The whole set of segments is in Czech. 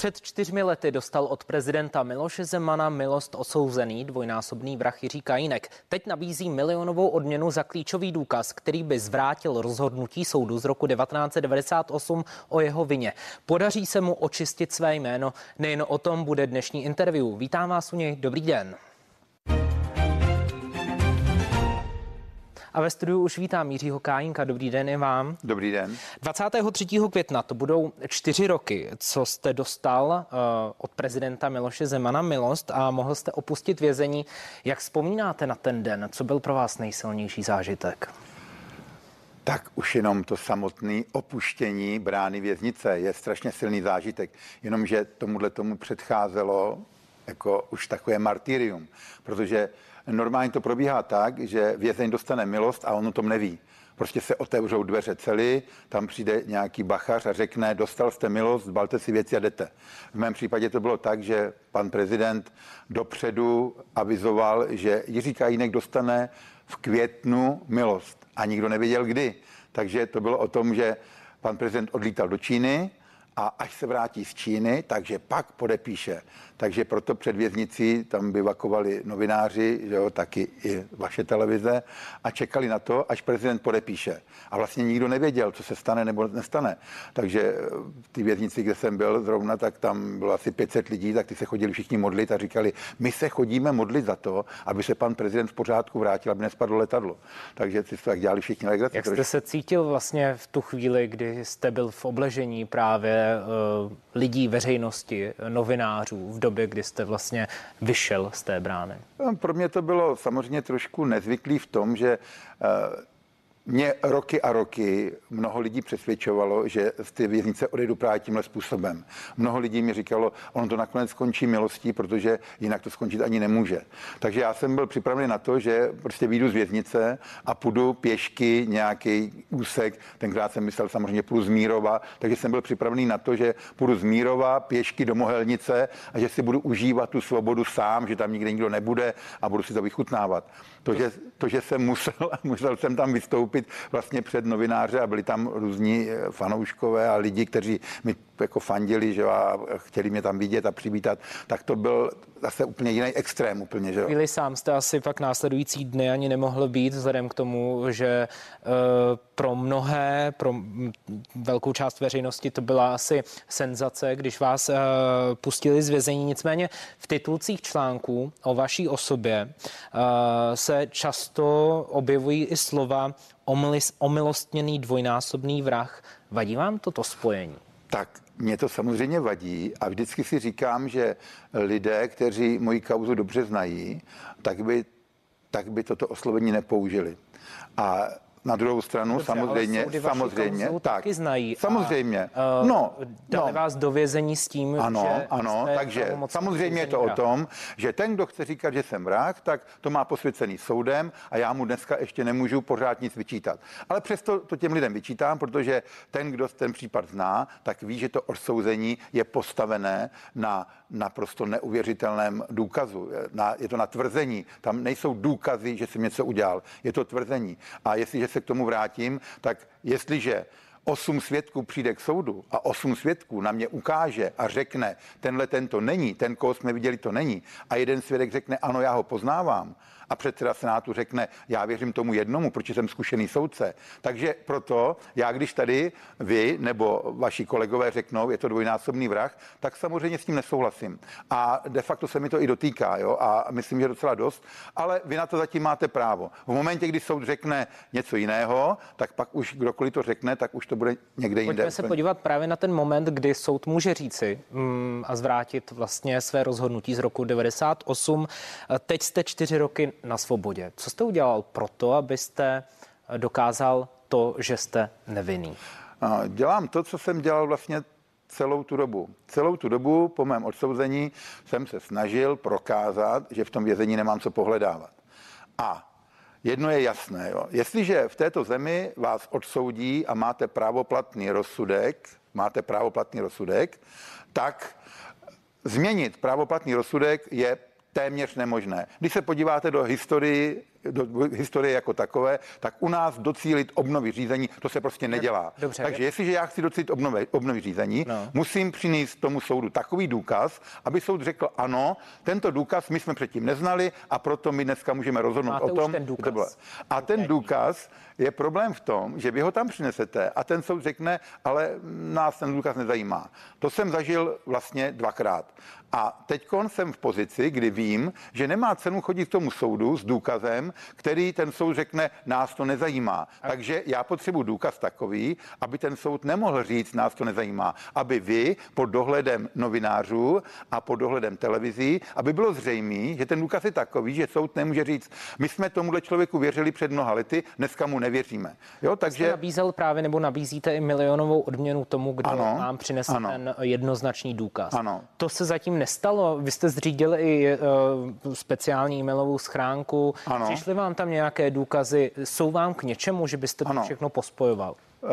Před čtyřmi lety dostal od prezidenta Miloše Zemana milost osouzený dvojnásobný vrah Jiří Kajínek. Teď nabízí milionovou odměnu za klíčový důkaz, který by zvrátil rozhodnutí soudu z roku 1998 o jeho vině. Podaří se mu očistit své jméno. Nejen o tom bude dnešní interview. Vítám vás u něj. Dobrý den. A ve studiu už vítám Jiřího Kájinka. Dobrý den i vám. Dobrý den. 23. května to budou čtyři roky, co jste dostal uh, od prezidenta Miloše Zemana milost a mohl jste opustit vězení. Jak vzpomínáte na ten den? Co byl pro vás nejsilnější zážitek? Tak už jenom to samotné opuštění brány věznice je strašně silný zážitek. Jenomže tomuhle tomu předcházelo jako už takové martyrium, protože Normálně to probíhá tak, že vězeň dostane milost a on o tom neví. Prostě se otevřou dveře celý, tam přijde nějaký bachař a řekne, dostal jste milost, balte si věci a jdete. V mém případě to bylo tak, že pan prezident dopředu avizoval, že Jiří Kajínek dostane v květnu milost a nikdo nevěděl kdy. Takže to bylo o tom, že pan prezident odlítal do Číny a až se vrátí z Číny, takže pak podepíše takže proto před věznicí tam bivakovali novináři, že jo, taky i vaše televize a čekali na to, až prezident podepíše. A vlastně nikdo nevěděl, co se stane nebo nestane. Takže eh, v té věznici, kde jsem byl zrovna, tak tam bylo asi 500 lidí, tak ty se chodili všichni modlit a říkali, my se chodíme modlit za to, aby se pan prezident v pořádku vrátil, aby nespadlo letadlo. Takže si tak dělali všichni legraci. Jak jste se cítil vlastně v tu chvíli, kdy jste byl v obležení právě lidí, veřejnosti, novinářů v době kdy jste vlastně vyšel z té brány? Pro mě to bylo samozřejmě trošku nezvyklý v tom, že eh, mě roky a roky mnoho lidí přesvědčovalo, že z ty věznice odejdu právě tímhle způsobem. Mnoho lidí mi říkalo, ono to nakonec skončí milostí, protože jinak to skončit ani nemůže. Takže já jsem byl připravený na to, že prostě vyjdu z věznice a půjdu pěšky nějaký úsek. Tenkrát jsem myslel samozřejmě půjdu z Mírova, takže jsem byl připravený na to, že půjdu z Mírova pěšky do Mohelnice a že si budu užívat tu svobodu sám, že tam nikde nikdo nebude a budu si to vychutnávat. To, že, to, že jsem musel, musel jsem tam vystoupit vlastně před novináře a byli tam různí eh, fanouškové a lidi, kteří mi jako fandili, že a chtěli mě tam vidět a přivítat, tak to byl zase úplně jiný extrém úplně, že Chvíli sám jste asi pak následující dny ani nemohl být, vzhledem k tomu, že uh, pro mnohé, pro velkou část veřejnosti to byla asi senzace, když vás uh, pustili z vězení. Nicméně v titulcích článků o vaší osobě uh, se často objevují i slova omilostněný dvojnásobný vrah. Vadí vám toto spojení? Tak mě to samozřejmě vadí a vždycky si říkám, že lidé, kteří moji kauzu dobře znají, tak by, tak by toto oslovení nepoužili. A na druhou stranu Dobře, samozřejmě, samozřejmě, tak, taky znají. Samozřejmě. A, uh, no, dali no. vás do vězení s tím, ano, že ano, takže samozřejmě je to o tom, že ten, kdo chce říkat, že jsem vrah, tak to má posvěcený soudem a já mu dneska ještě nemůžu pořád nic vyčítat. Ale přesto to těm lidem vyčítám, protože ten, kdo ten případ zná, tak ví, že to odsouzení je postavené na naprosto neuvěřitelném důkazu. Na, je to na tvrzení. Tam nejsou důkazy, že jsem něco udělal. Je to tvrzení. A jestliže se k tomu vrátím, tak jestliže osm svědků přijde k soudu a osm svědků na mě ukáže a řekne, tenhle tento není, ten, koho jsme viděli, to není, a jeden svědek řekne, ano, já ho poznávám, a předseda Senátu řekne, já věřím tomu jednomu, protože jsem zkušený soudce. Takže proto já, když tady vy nebo vaši kolegové řeknou, je to dvojnásobný vrah, tak samozřejmě s tím nesouhlasím. A de facto se mi to i dotýká, jo, a myslím, že docela dost, ale vy na to zatím máte právo. V momentě, kdy soud řekne něco jiného, tak pak už kdokoliv to řekne, tak už to bude někde jinde. Pojďme se podívat právě na ten moment, kdy soud může říci mm, a zvrátit vlastně své rozhodnutí z roku 98. Teď jste čtyři roky na svobodě. Co jste udělal pro to, abyste dokázal to, že jste nevinný? Dělám to, co jsem dělal vlastně celou tu dobu. Celou tu dobu po mém odsouzení jsem se snažil prokázat, že v tom vězení nemám co pohledávat. A jedno je jasné, jo. jestliže v této zemi vás odsoudí a máte právoplatný rozsudek, máte právoplatný rozsudek, tak změnit právoplatný rozsudek je téměř nemožné. Když se podíváte do historii do historie jako takové, tak u nás docílit obnovy řízení, to se prostě nedělá. Dobře. Takže jestliže já chci docílit obnovy, obnovy řízení, no. musím přinést tomu soudu takový důkaz, aby soud řekl ano, tento důkaz my jsme předtím neznali a proto my dneska můžeme rozhodnout Máte o tom. ten důkaz. To bylo. A ten důkaz je problém v tom, že vy ho tam přinesete a ten soud řekne, ale nás ten důkaz nezajímá. To jsem zažil vlastně dvakrát. A teď jsem v pozici, kdy vím, že nemá cenu chodit k tomu soudu s důkazem, který ten soud řekne, nás to nezajímá. Takže já potřebuji důkaz takový, aby ten soud nemohl říct, nás to nezajímá. Aby vy pod dohledem novinářů a pod dohledem televizí, aby bylo zřejmé, že ten důkaz je takový, že soud nemůže říct, my jsme tomuhle člověku věřili před mnoha lety, dneska mu nevěříme. Jo, takže... Jste nabízel právě nebo nabízíte i milionovou odměnu tomu, kdo ano, vám přinese ano. ten jednoznačný důkaz. Ano. To se zatím nestalo. Vy jste zřídil i uh, speciální e-mailovou schránku. Ano. Přišly vám tam nějaké důkazy? Jsou vám k něčemu, že byste to všechno pospojoval? Uh,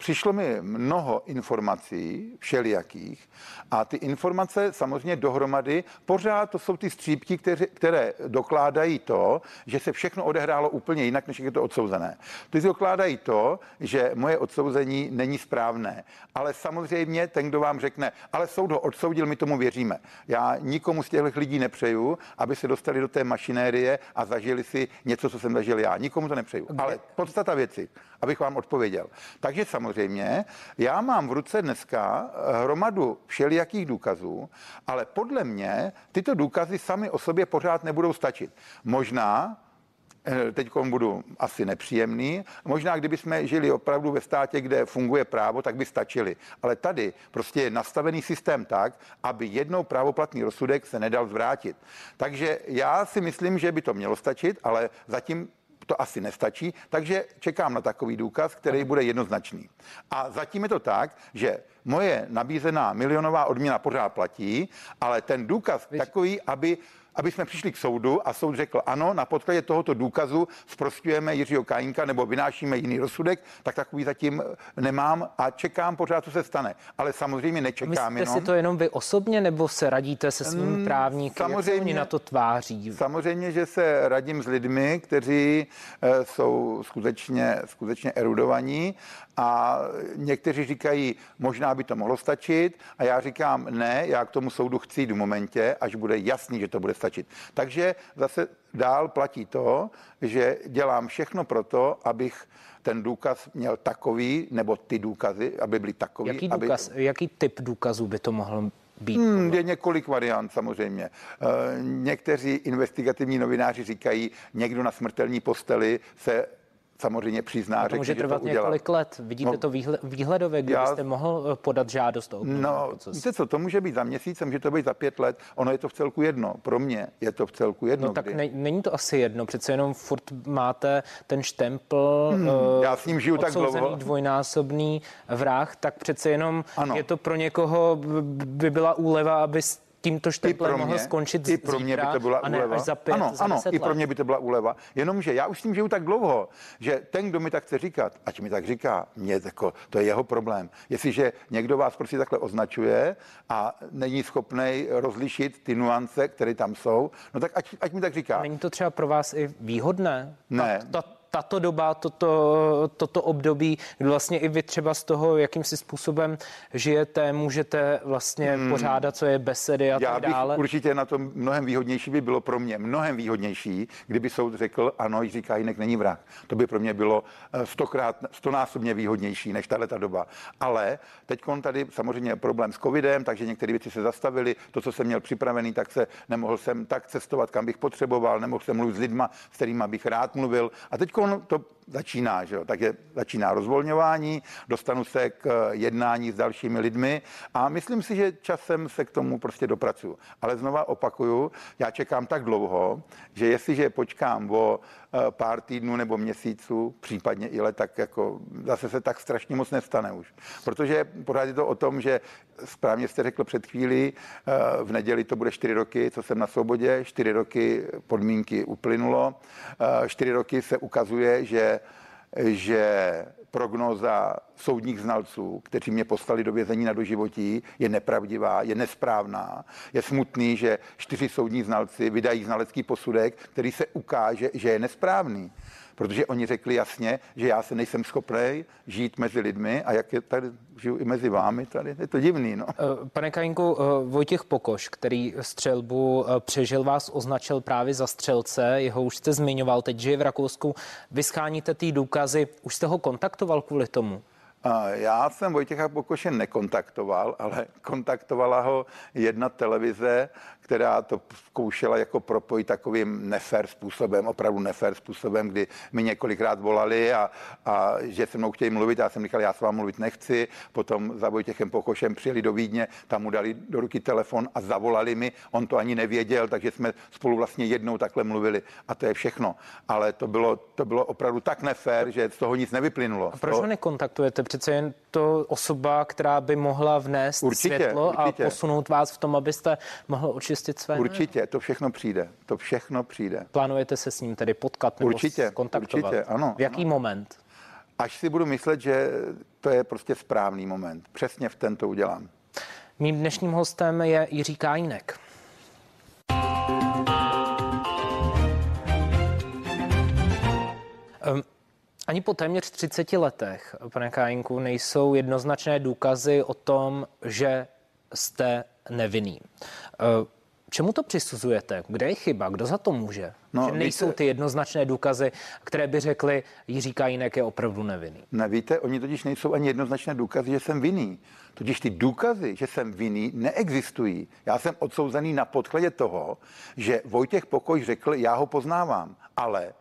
Přišlo mi mnoho informací, všelijakých, a ty informace samozřejmě dohromady, pořád to jsou ty střípky, které, které dokládají to, že se všechno odehrálo úplně jinak, než je to odsouzené. Ty dokládají to, že moje odsouzení není správné. Ale samozřejmě ten, kdo vám řekne, ale soud ho odsoudil, my tomu věříme. Já nikomu z těchto lidí nepřeju, aby se dostali do té mašinérie a zažili si něco, co jsem zažil já. Nikomu to nepřeju. Ale podstata věci, abych vám odpověděl. Takže samozřejmě já mám v ruce dneska hromadu všelijakých důkazů, ale podle mě tyto důkazy sami o sobě pořád nebudou stačit. Možná eh, teď budu asi nepříjemný. Možná, kdyby jsme žili opravdu ve státě, kde funguje právo, tak by stačili. Ale tady prostě je nastavený systém tak, aby jednou právoplatný rozsudek se nedal zvrátit. Takže já si myslím, že by to mělo stačit, ale zatím to asi nestačí, takže čekám na takový důkaz, který bude jednoznačný. A zatím je to tak, že moje nabízená milionová odměna pořád platí, ale ten důkaz Víš? takový, aby aby jsme přišli k soudu a soud řekl ano, na podkladě tohoto důkazu zprostujeme Jiřího Kajínka nebo vynášíme jiný rozsudek, tak takový zatím nemám a čekám pořád, co se stane. Ale samozřejmě nečekám Myslíte jenom. si to jenom vy osobně nebo se radíte se svým mm, právníkem? Samozřejmě, oni na to tváří? Samozřejmě, že se radím s lidmi, kteří e, jsou skutečně, skutečně erudovaní a někteří říkají, možná by to mohlo stačit a já říkám, ne, já k tomu soudu chci jít v momentě, až bude jasný, že to bude stačit. Takže zase dál platí to, že dělám všechno pro to, abych ten důkaz měl takový, nebo ty důkazy, aby byly takový. Jaký, důkaz, aby... jaký typ důkazů by to mohl být? Hmm, je několik variant samozřejmě. E, někteří investigativní novináři říkají, někdo na smrtelní posteli se samozřejmě přizná, to může trvat to několik let. Vidíte no, to výhledově, kdy já, byste mohl eh, podat žádost o No, proces. víte co, to může být za měsíc, může to být za pět let, ono je to v celku jedno. Pro mě je to v celku jedno. No tak ne, není to asi jedno, přece jenom furt máte ten štempl, hmm, uh, já s ním žiju tak dlouho. dvojnásobný vrah, tak přece jenom ano. je to pro někoho by byla úleva, aby tímto štemplem mohl skončit I pro mě by to byla ne úleva. za pět, ano, za ano, i pro mě by to byla úleva. Jenomže já už s tím žiju tak dlouho, že ten, kdo mi tak chce říkat, ať mi tak říká, mě jako, to je jeho problém. Jestliže někdo vás prostě takhle označuje a není schopný rozlišit ty nuance, které tam jsou, no tak ať, ať mi tak říká. Není to třeba pro vás i výhodné? Ne. Ta, ta, tato doba, toto, toto období, kdy vlastně i vy třeba z toho, jakým si způsobem žijete, můžete vlastně hmm. pořádat, co je besedy a Já tak dále? určitě na to mnohem výhodnější by bylo pro mě, mnohem výhodnější, kdyby soud řekl, ano, Jiří Kajínek není vrah. To by pro mě bylo eh, stokrát, stonásobně výhodnější než tahle ta doba. Ale teď tady samozřejmě problém s covidem, takže některé věci se zastavily. To, co jsem měl připravený, tak se nemohl jsem tak cestovat, kam bych potřeboval, nemohl jsem mluvit s lidma, s kterými bych rád mluvil. A teď to začíná, že jo? takže začíná rozvolňování, dostanu se k jednání s dalšími lidmi a myslím si, že časem se k tomu prostě dopracuju. Ale znova opakuju, já čekám tak dlouho, že jestliže počkám o eh, pár týdnů nebo měsíců, případně i let, tak jako zase se tak strašně moc nestane už. Protože pořád je to o tom, že správně jste řekl před chvílí, eh, v neděli to bude čtyři roky, co jsem na svobodě, čtyři roky podmínky uplynulo, eh, čtyři roky se ukazuje, že že prognóza soudních znalců, kteří mě poslali do vězení na doživotí, je nepravdivá, je nesprávná. Je smutný, že čtyři soudní znalci vydají znalecký posudek, který se ukáže, že je nesprávný protože oni řekli jasně, že já se nejsem schopný žít mezi lidmi a jak je tady žiju i mezi vámi, tady je to divný. No. Eh, pane Kajinku, eh, Vojtěch Pokoš, který střelbu eh, přežil, vás označil právě za střelce, jeho už jste zmiňoval, teď žije v Rakousku. Vy scháníte ty důkazy, už jste ho kontaktoval kvůli tomu? Já jsem Vojtěcha Pokoše nekontaktoval, ale kontaktovala ho jedna televize, která to zkoušela jako propojit takovým nefér způsobem, opravdu nefér způsobem, kdy mi několikrát volali a, a že se mnou chtějí mluvit. Já jsem říkal, já s vámi mluvit nechci. Potom za Vojtěchem Pokošem přijeli do Vídně, tam mu dali do ruky telefon a zavolali mi. On to ani nevěděl, takže jsme spolu vlastně jednou takhle mluvili a to je všechno. Ale to bylo, to bylo opravdu tak nefér, že z toho nic nevyplynulo. A proč ho nekontaktujete? Přece jen to osoba, která by mohla vnést určitě, světlo určitě. a posunout vás v tom, abyste mohl očistit své Určitě, to všechno přijde. To všechno přijde. Plánujete se s ním tedy potkat nebo určitě, kontaktovat? Určitě, ano. V jaký ano. moment? Až si budu myslet, že to je prostě správný moment. Přesně v tento udělám. Mým dnešním hostem je Jiří Kájinek. Um, ani po téměř 30 letech, pane Kájinku, nejsou jednoznačné důkazy o tom, že jste nevinný. Uh, Čemu to přisuzujete? Kde je chyba? Kdo za to může? No, že nejsou víte, ty jednoznačné důkazy, které by řekly, Jiří Kajínek je opravdu nevinný. Nevíte, oni totiž nejsou ani jednoznačné důkazy, že jsem vinný. Totiž ty důkazy, že jsem vinný, neexistují. Já jsem odsouzený na podkladě toho, že Vojtěch Pokoj řekl, já ho poznávám, ale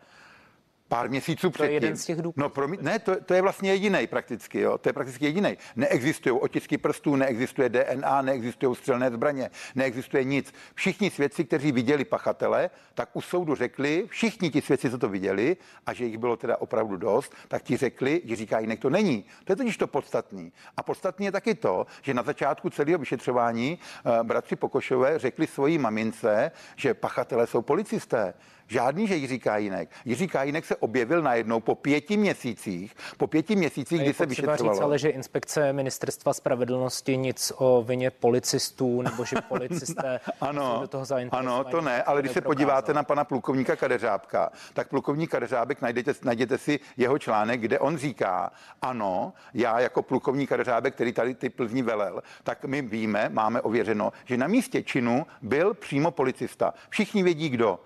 pár měsíců předtím. To je jeden z těch důkazů. No, pro mě, ne, to, to, je vlastně jediný prakticky, jo. To je prakticky jediný. Neexistují otisky prstů, neexistuje DNA, neexistují střelné zbraně, neexistuje nic. Všichni svědci, kteří viděli pachatele, tak u soudu řekli, všichni ti svědci, co to viděli, a že jich bylo teda opravdu dost, tak ti řekli, že říká, jinak to není. To je totiž to podstatný. A podstatný je taky to, že na začátku celého vyšetřování uh, bratři Pokošové řekli svojí mamince, že pachatelé jsou policisté. Žádný, že Jiří Kajínek. Jiří Kajínek se objevil najednou po pěti měsících, po pěti měsících, kdy se vyšetřovalo. Říct, ale že inspekce ministerstva spravedlnosti nic o vině policistů, nebo že policisté ano, do toho Ano, to ne, ale když se podíváte na pana plukovníka Kadeřábka, tak plukovník Kadeřábek najdete, najděte si jeho článek, kde on říká, ano, já jako plukovník Kadeřábek, který tady ty plzní velel, tak my víme, máme ověřeno, že na místě činu byl přímo policista. Všichni vědí, kdo.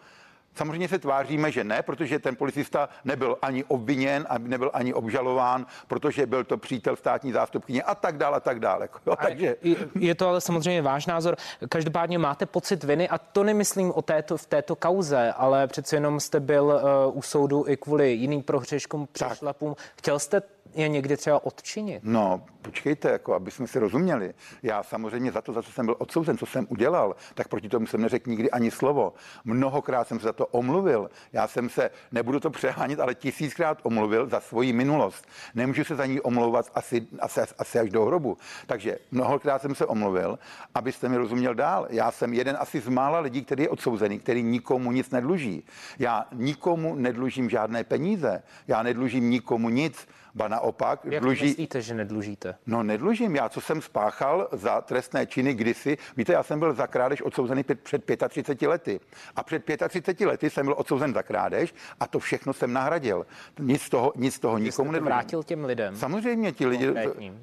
Samozřejmě se tváříme, že ne, protože ten policista nebyl ani obviněn a nebyl ani obžalován, protože byl to přítel státní zástupkyně a tak dále a tak dále. Jo, takže... Je to ale samozřejmě váš názor. Každopádně máte pocit viny a to nemyslím o této, v této kauze, ale přece jenom jste byl uh, u soudu i kvůli jiným prohřeškům, přešlapům. Chtěl jste je někdy třeba odčinit? No, počkejte, jako aby jsme si rozuměli. Já samozřejmě za to, za co jsem byl odsouzen, co jsem udělal, tak proti tomu jsem neřekl nikdy ani slovo. Mnohokrát jsem se za to omluvil. Já jsem se, nebudu to přehánit, ale tisíckrát omluvil za svoji minulost. Nemůžu se za ní omlouvat asi, asi, asi až do hrobu. Takže mnohokrát jsem se omluvil, abyste mi rozuměl dál. Já jsem jeden asi z mála lidí, který je odsouzený, který nikomu nic nedluží. Já nikomu nedlužím žádné peníze. Já nedlužím nikomu nic ba naopak Jak dluží... myslíte, že nedlužíte? No nedlužím. Já, co jsem spáchal za trestné činy kdysi, víte, já jsem byl za krádež odsouzený před 35 lety. A před 35 lety jsem byl odsouzen za krádež a to všechno jsem nahradil. Nic z toho, nic toho Vy nikomu nedlužím. vrátil těm lidem? Samozřejmě, ti lidi...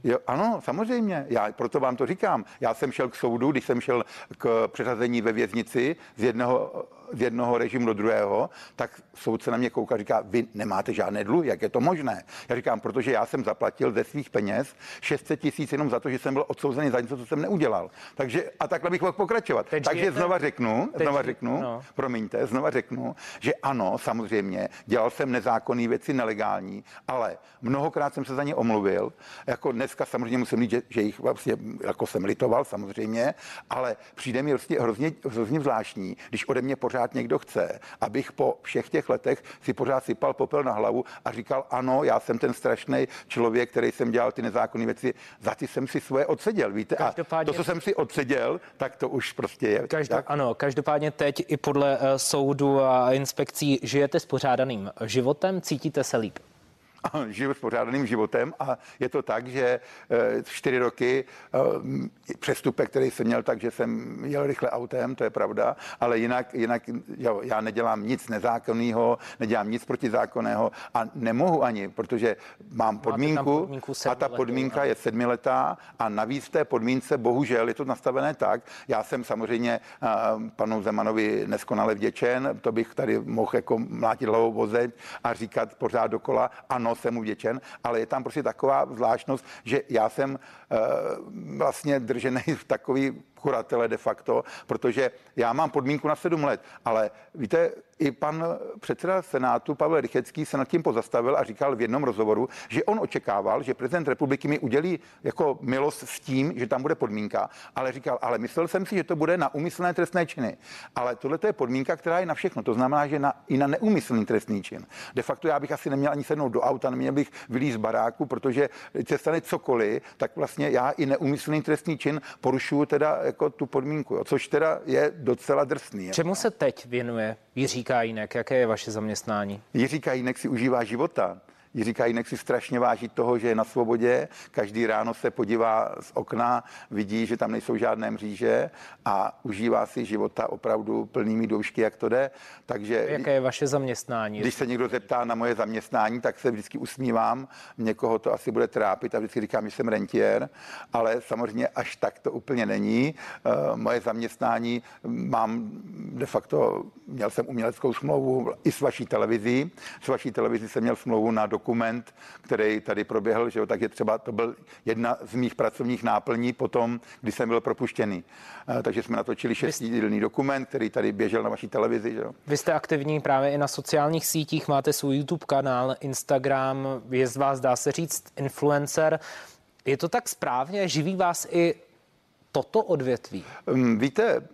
Jo, ano, samozřejmě. Já proto vám to říkám. Já jsem šel k soudu, když jsem šel k přeřazení ve věznici z jednoho z jednoho režimu do druhého, tak soudce na mě kouká a říká, vy nemáte žádné dluhy, jak je to možné? Já říkám, protože já jsem zaplatil ze svých peněz 600 tisíc jenom za to, že jsem byl odsouzený za něco, co jsem neudělal. Takže a takhle bych mohl pokračovat. Teď Takže žijete? znova řeknu, Teď znova řeknu, no. promiňte, znova řeknu, že ano, samozřejmě, dělal jsem nezákonné věci, nelegální, ale mnohokrát jsem se za ně omluvil. Jako dneska samozřejmě musím říct, že, že jich vlastně jako jsem litoval samozřejmě, ale přijde mi vlastně hrozně, hrozně zvláštní, když ode mě pořád pořád někdo chce, abych po všech těch letech si pořád sypal popel na hlavu a říkal, ano, já jsem ten strašný člověk, který jsem dělal ty nezákonné věci, za ty jsem si svoje odseděl, víte? A to, co jsem si odseděl, tak to už prostě je. Každop, tak. Ano, každopádně teď i podle uh, soudu a inspekcí žijete s pořádaným životem, cítíte se líp? A žiju spořádaným životem a je to tak, že eh, čtyři roky eh, přestupek, který jsem měl, takže jsem jel rychle autem, to je pravda, ale jinak, jinak jo, já nedělám nic nezákonného, nedělám nic protizákonného a nemohu ani, protože mám podmínku, podmínku a ta podmínka je sedmiletá a navíc v té podmínce bohužel je to nastavené tak, já jsem samozřejmě panu Zemanovi neskonale vděčen, to bych tady mohl jako mlátit hlavou vozeť a říkat pořád dokola, ano, jsem mu vděčen, ale je tam prostě taková zvláštnost, že já jsem uh, vlastně držený v takový kuratele de facto, protože já mám podmínku na sedm let, ale víte, i pan předseda Senátu Pavel Rychecký se nad tím pozastavil a říkal v jednom rozhovoru, že on očekával, že prezident republiky mi udělí jako milost s tím, že tam bude podmínka, ale říkal, ale myslel jsem si, že to bude na úmyslné trestné činy. Ale tohle je podmínka, která je na všechno. To znamená, že na, i na neumyslný trestný čin. De facto já bych asi neměl ani sednout do auta, neměl bych vylít z baráku, protože se stane cokoliv, tak vlastně já i neumyslný trestný čin porušuju teda jako tu podmínku, jo, což teda je docela drsný. Čemu se teď věnuje Jiří Kajínek? Jaké je vaše zaměstnání? Jiří Kajínek si užívá života. Jiří Kajínek si strašně váží toho, že je na svobodě. Každý ráno se podívá z okna, vidí, že tam nejsou žádné mříže a užívá si života opravdu plnými doušky, jak to jde. Takže Jaké je vaše zaměstnání? Když se někdo zeptá na moje zaměstnání, tak se vždycky usmívám. Někoho to asi bude trápit a vždycky říkám, že jsem rentier, ale samozřejmě až tak to úplně není. Eh, moje zaměstnání mám de facto, měl jsem uměleckou smlouvu i s vaší televizí. S vaší televizí jsem měl smlouvu na dokument, který tady proběhl, že jo, tak je třeba, to byl jedna z mých pracovních náplní potom, kdy jsem byl propuštěný. Eh, takže jsme natočili šestidílný dokument, který tady běžel na vaší televizi. Že jo. Vy jste aktivní právě i na sociálních sítích, máte svůj YouTube kanál, Instagram, je z vás, dá se říct, influencer. Je to tak správně? Živí vás i toto odvětví? Mm, víte,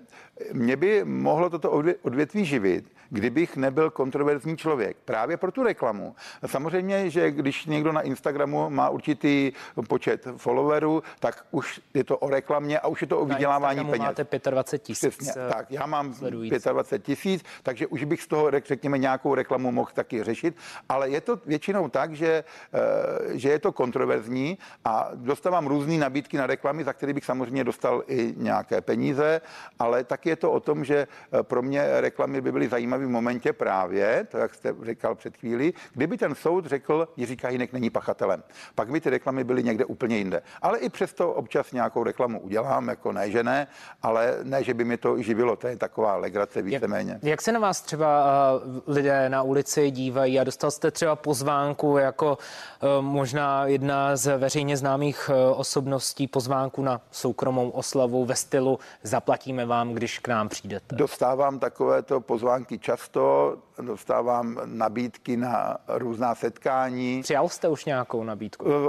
mě by mohlo toto odvětví živit, kdybych nebyl kontroverzní člověk. Právě pro tu reklamu. Samozřejmě, že když někdo na Instagramu má určitý počet followerů, tak už je to o reklamě a už je to o vydělávání peněz. máte 25 tisíc. Eh, tak, já mám sledující. 25 tisíc, takže už bych z toho, řekněme, nějakou reklamu mohl taky řešit, ale je to většinou tak, že, eh, že je to kontroverzní a dostávám různé nabídky na reklamy, za které bych samozřejmě dostal i nějaké peníze, ale tak je to o tom, že eh, pro mě reklamy by byly zajímavé zajímavém momentě právě, to jak jste říkal před chvíli, kdyby ten soud řekl, Jiří Kajínek není pachatelem. Pak by ty reklamy byly někde úplně jinde. Ale i přesto občas nějakou reklamu udělám, jako ne, že ne, ale ne, že by mi to živilo. To je taková legrace víceméně. Jak, jak se na vás třeba uh, lidé na ulici dívají a dostal jste třeba pozvánku jako uh, možná jedna z veřejně známých uh, osobností pozvánku na soukromou oslavu ve stylu zaplatíme vám, když k nám přijdete? Dostávám takovéto pozvánky často, dostávám nabídky na různá setkání. Přijal jste už nějakou nabídku? Eh,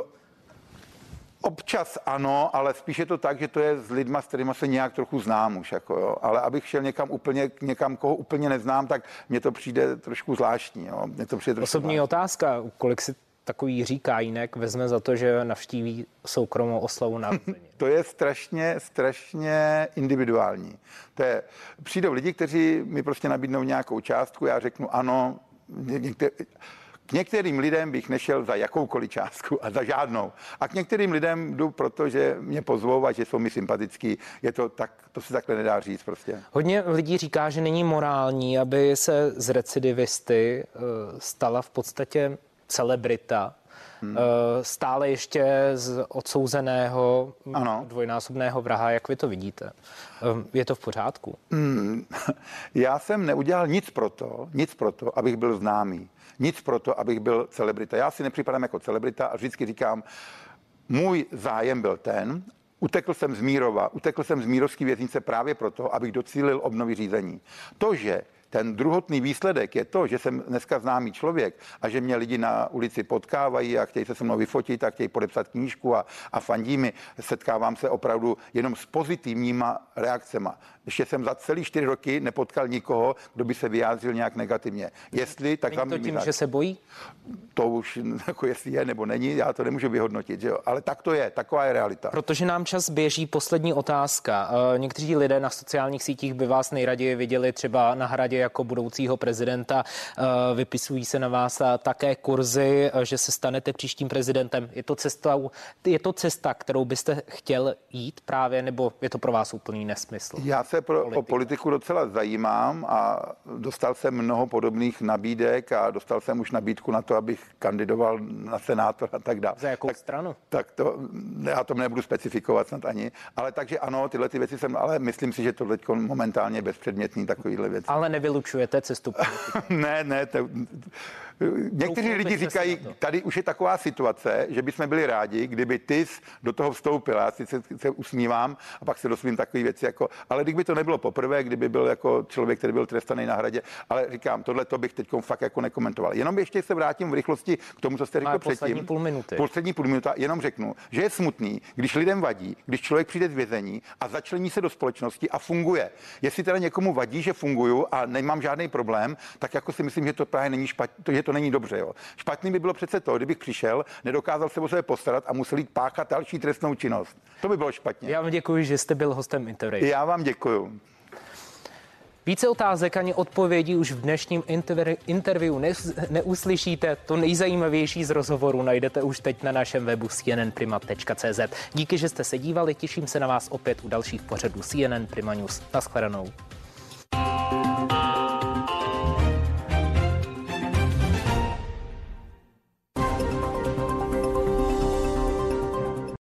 občas ano, ale spíš je to tak, že to je s lidma, s kterými se nějak trochu znám už. Jako jo. Ale abych šel někam úplně, někam, koho úplně neznám, tak mně to přijde trošku zvláštní. Jo. Mně to přijde trošku Osobní zvláštní. otázka, kolik si takový Jiří Kájínek vezme za to, že navštíví soukromou oslavu na To je strašně, strašně individuální. To je, přijdou lidi, kteří mi prostě nabídnou nějakou částku, já řeknu ano, některé, k některým lidem bych nešel za jakoukoliv částku a za žádnou. A k některým lidem jdu, protože mě pozvou a že jsou mi sympatický. Je to tak, to se takhle nedá říct prostě. Hodně lidí říká, že není morální, aby se z recidivisty eh, stala v podstatě celebrita, hmm. stále ještě z odsouzeného ano. dvojnásobného vraha. Jak vy to vidíte? Eh, je to v pořádku? Hmm. Já jsem neudělal nic pro to, nic pro to, abych byl známý. Nic pro to, abych byl celebrita. Já si nepřipadám jako celebrita a vždycky říkám, můj zájem byl ten, Utekl jsem z Mírova, utekl jsem z Mírovské věznice právě proto, abych docílil obnovy řízení. To, že ten druhotný výsledek je to, že jsem dneska známý člověk a že mě lidi na ulici potkávají a chtějí se se mnou vyfotit a chtějí podepsat knížku a, a fandí mi. Setkávám se opravdu jenom s pozitivníma reakcemi. Ještě jsem za celý čtyři roky nepotkal nikoho, kdo by se vyjádřil nějak negativně. Jestli, tak Není to tím, že se bojí? To už, jako jestli je nebo není, já to nemůžu vyhodnotit, že jo? ale tak to je, taková je realita. Protože nám čas běží, poslední otázka. Eh, někteří lidé na sociálních sítích by vás nejraději viděli třeba na hradě jako budoucího prezidenta. Vypisují se na vás také kurzy, že se stanete příštím prezidentem. Je to cesta, je to cesta, kterou byste chtěl jít právě, nebo je to pro vás úplný nesmysl? Já se pro, o politiku docela zajímám a dostal jsem mnoho podobných nabídek a dostal jsem už nabídku na to, abych kandidoval na senátor a tak dále. Za jakou tak, stranu? Tak to, já to nebudu specifikovat snad ani, ale takže ano, tyhle ty věci jsem, ale myslím si, že to teď momentálně bezpředmětný takovýhle věci. Ale nevylučujete cestu ne, ne, to, Někteří lidi říkají, tady už je taková situace, že bychom byli rádi, kdyby ty do toho vstoupil. Já si se, se usmívám a pak se dosvím takové věci jako, ale kdyby to nebylo poprvé, kdyby byl jako člověk, který byl trestaný na hradě, ale říkám, tohle to bych teď fakt jako nekomentoval. Jenom ještě se vrátím v rychlosti k tomu, co jste řekl předtím. Poslední půl minuty. Poslední půl minuta, jenom řeknu, že je smutný, když lidem vadí, když člověk přijde z vězení a začlení se do společnosti a funguje. Jestli teda někomu vadí, že funguju a nemám žádný problém, tak jako si myslím, že to právě není špatně, že to není dobře. Jo. Špatný by bylo přece to, kdybych přišel, nedokázal se o sebe postarat a musel jít páchat další trestnou činnost. To by bylo špatně. Já vám děkuji, že jste byl hostem interview. Já vám děkuji. Více otázek ani odpovědí už v dnešním interview ne, neuslyšíte. To nejzajímavější z rozhovoru najdete už teď na našem webu cnnprima.cz. Díky, že jste se dívali, těším se na vás opět u dalších pořadů CNN Prima News. Naschledanou.